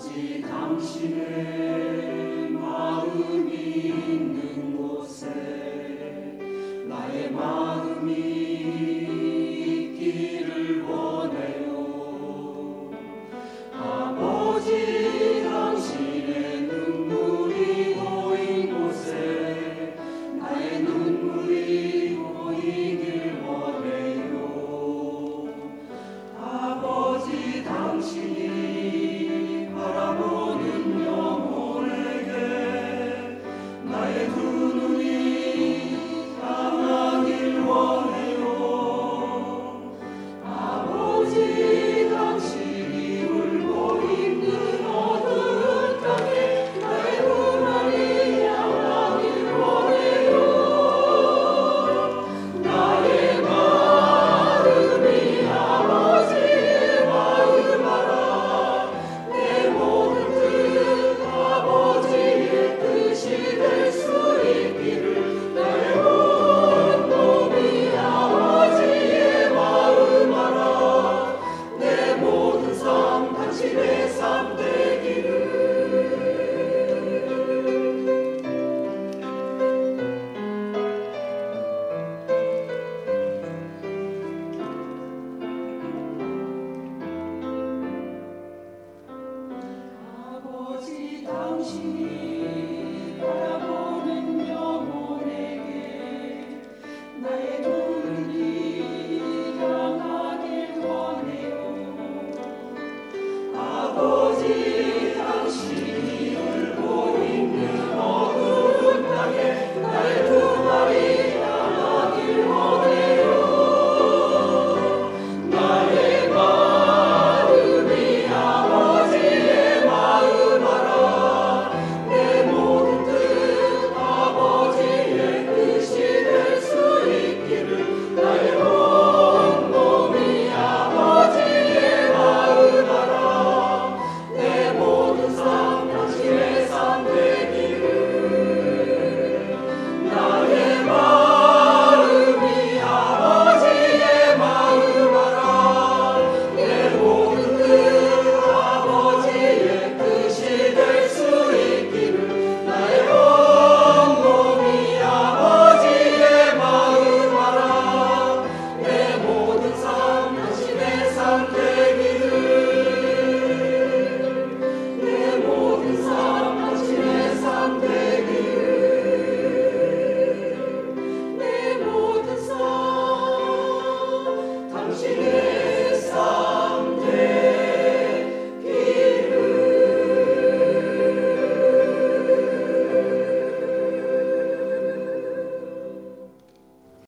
不及当时。te